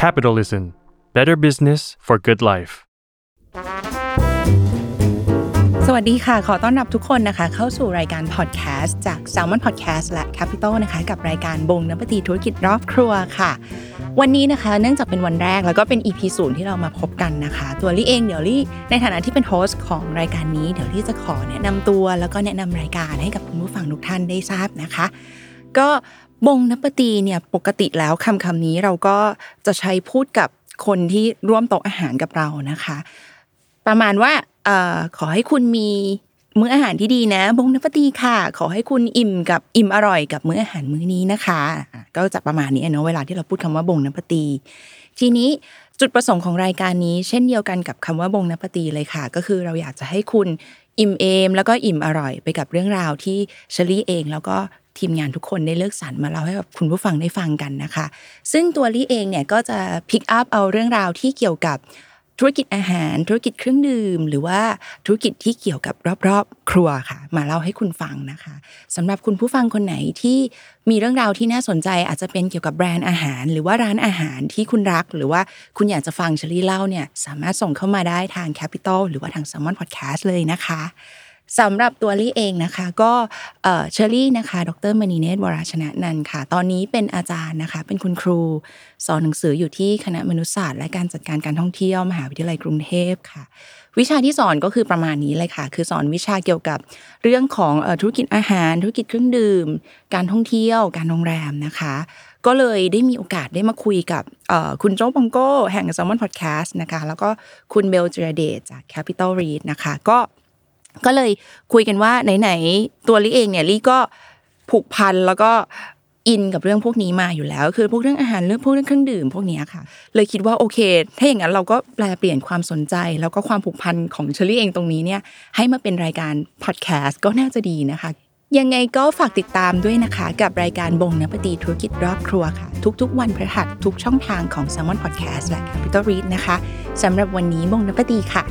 Capitalism Better Business for Good Life สวัสดีค่ะ ขอต้อนรับทุกคนนะคะ เข้าสู่รายการพอดแคสต์จาก Salmon Podcast และ Capital นะคะ กับรายการ Bon Appétit ธุรกิจรอบครัวค่ะ วันนี้นะคะ เนื่องจากเป็นวันแรกแล้วก็เป็น EP ศูนย์ที่เรามาพบกันนะคะ ตัวลี่เองเดี๋ยวลี่ในฐานะที่เป็น host ของรายการนี้ เดี๋ยวลี่จะขอแนะนำตัว แล้วก็แนะนำรายการให้กับคุณผู้ฟังทุกท่านได้ทราบนะคะ ก็ บงนับปตีเนี่ยปกติแล้วคำคำนี้เราก็จะใช้พูดกับคนที่ร่วมโต๊ะอาหารกับเรานะคะ ประมาณว่าอขอให้คุณมีมื้ออาหารที่ดีนะ บงนับปตีค่ะ ขอให้คุณอิ่มกับอิ่มอร่อยกับมื้ออาหารมื้อนี้นะคะ ก็จะประมาณนี้เนาะเวลาที่เราพูดคำว่าบงนับปตี ทีนี้จุดประสงค์ของรายการนี้ เช่นเดียวกันกับคำว่าบงนับปตีเลยค่ะ ก็คือเราอยากจะให้คุณอิ่มเอมแล้วก็อิ่มอร่อยไปกับเรื่องราวที่เชลี่เอง แล้วก็ ทีมงานทุกคนได้เลือกสรรมาเล่าให้กับคุณผู้ฟังได้ฟังกันนะคะ ซึ่งตัวลี่เองเนี่ยก็จะ pick up เอาเรื่องราวที่เกี่ยวกับธุรกิจอาหารธุรกิจเครื่องดื่ม หรือว่าธุรกิจที่เกี่ยวกับรอบๆ ครัวค่ะ มาเล่าให้คุณฟังนะคะสำหรับคุณผู้ฟังคนไหนที่มีเรื่องราวที่น่าสนใจ อาจจะเป็นเกี่ยวกับแบรนด์อาหาร หรือว่าร้านอาหารที่คุณรัก หรือว่าคุณอยากจะฟังเชลี่เล่าเนี่ยสามารถส่งเข้ามาได้ทาง Capital หรือว่าทาง Salmon Podcast เลยนะคะ สำหรับตัวลี่เองนะคะ ก็เชอรี่นะคะ ดรมณีเนตวราชนะนันค่ะ ตอนนี้เป็นอาจารย์นะคะ เป็นคุณครู สอนหนังสืออยู่ที่คณะมนุษยศาสตร์ และการจัดการการท่องเที่ยวมหาวิทยาลัยกรุงเทพค่ะ วิชาที่สอนก็คือประมาณนี้เลยค่ะ คือสอนวิชาเกี่ยวกับเรื่องของธุรกิจอาหาร ธุรกิจเครื่องดื่ม การท่องเที่ยว การโรงแรมนะคะก็เลยได้มีโอกาสได้มาคุยกับคุณโจ้ปองโก้ แห่ง s ซ l m o n Podcast นะคะ แล้วก็คุณเบลเจรเดตจาก Capital Read นะคะ ก็ ก็เลยคุยกันว่าไหนๆตัวลี่เองเนี่ยลี่ก็ผูกพันแล้วก็อินกับเรื่องพวกนี้มาอยู่แล้ว คือพวกเรื่องอาหารเรื่องพวกเรื่องเครื่องดื่มพวกนี้ค่ะ เลยคิดว่าโอเค ถ้าอย่างนั้นเราก็แปลเปลี่ยนความสนใจ แล้วก็ความผูกพันของเชอรี่เองตรงนี้เนี่ยให้มาเป็นรายการพอดแคสต์ก็น่าจะดีนะคะ ยังไงก็ฝากติดตามด้วยนะคะ กับรายการบงนปตีธุรกิจรอบครัวค่ะ ทุกๆ วันพฤหัสทุกช่องทางของ s ซ l m o n Podcast และ Capital Read นะคะสำหรับวันนี้บงนปตีค่ะ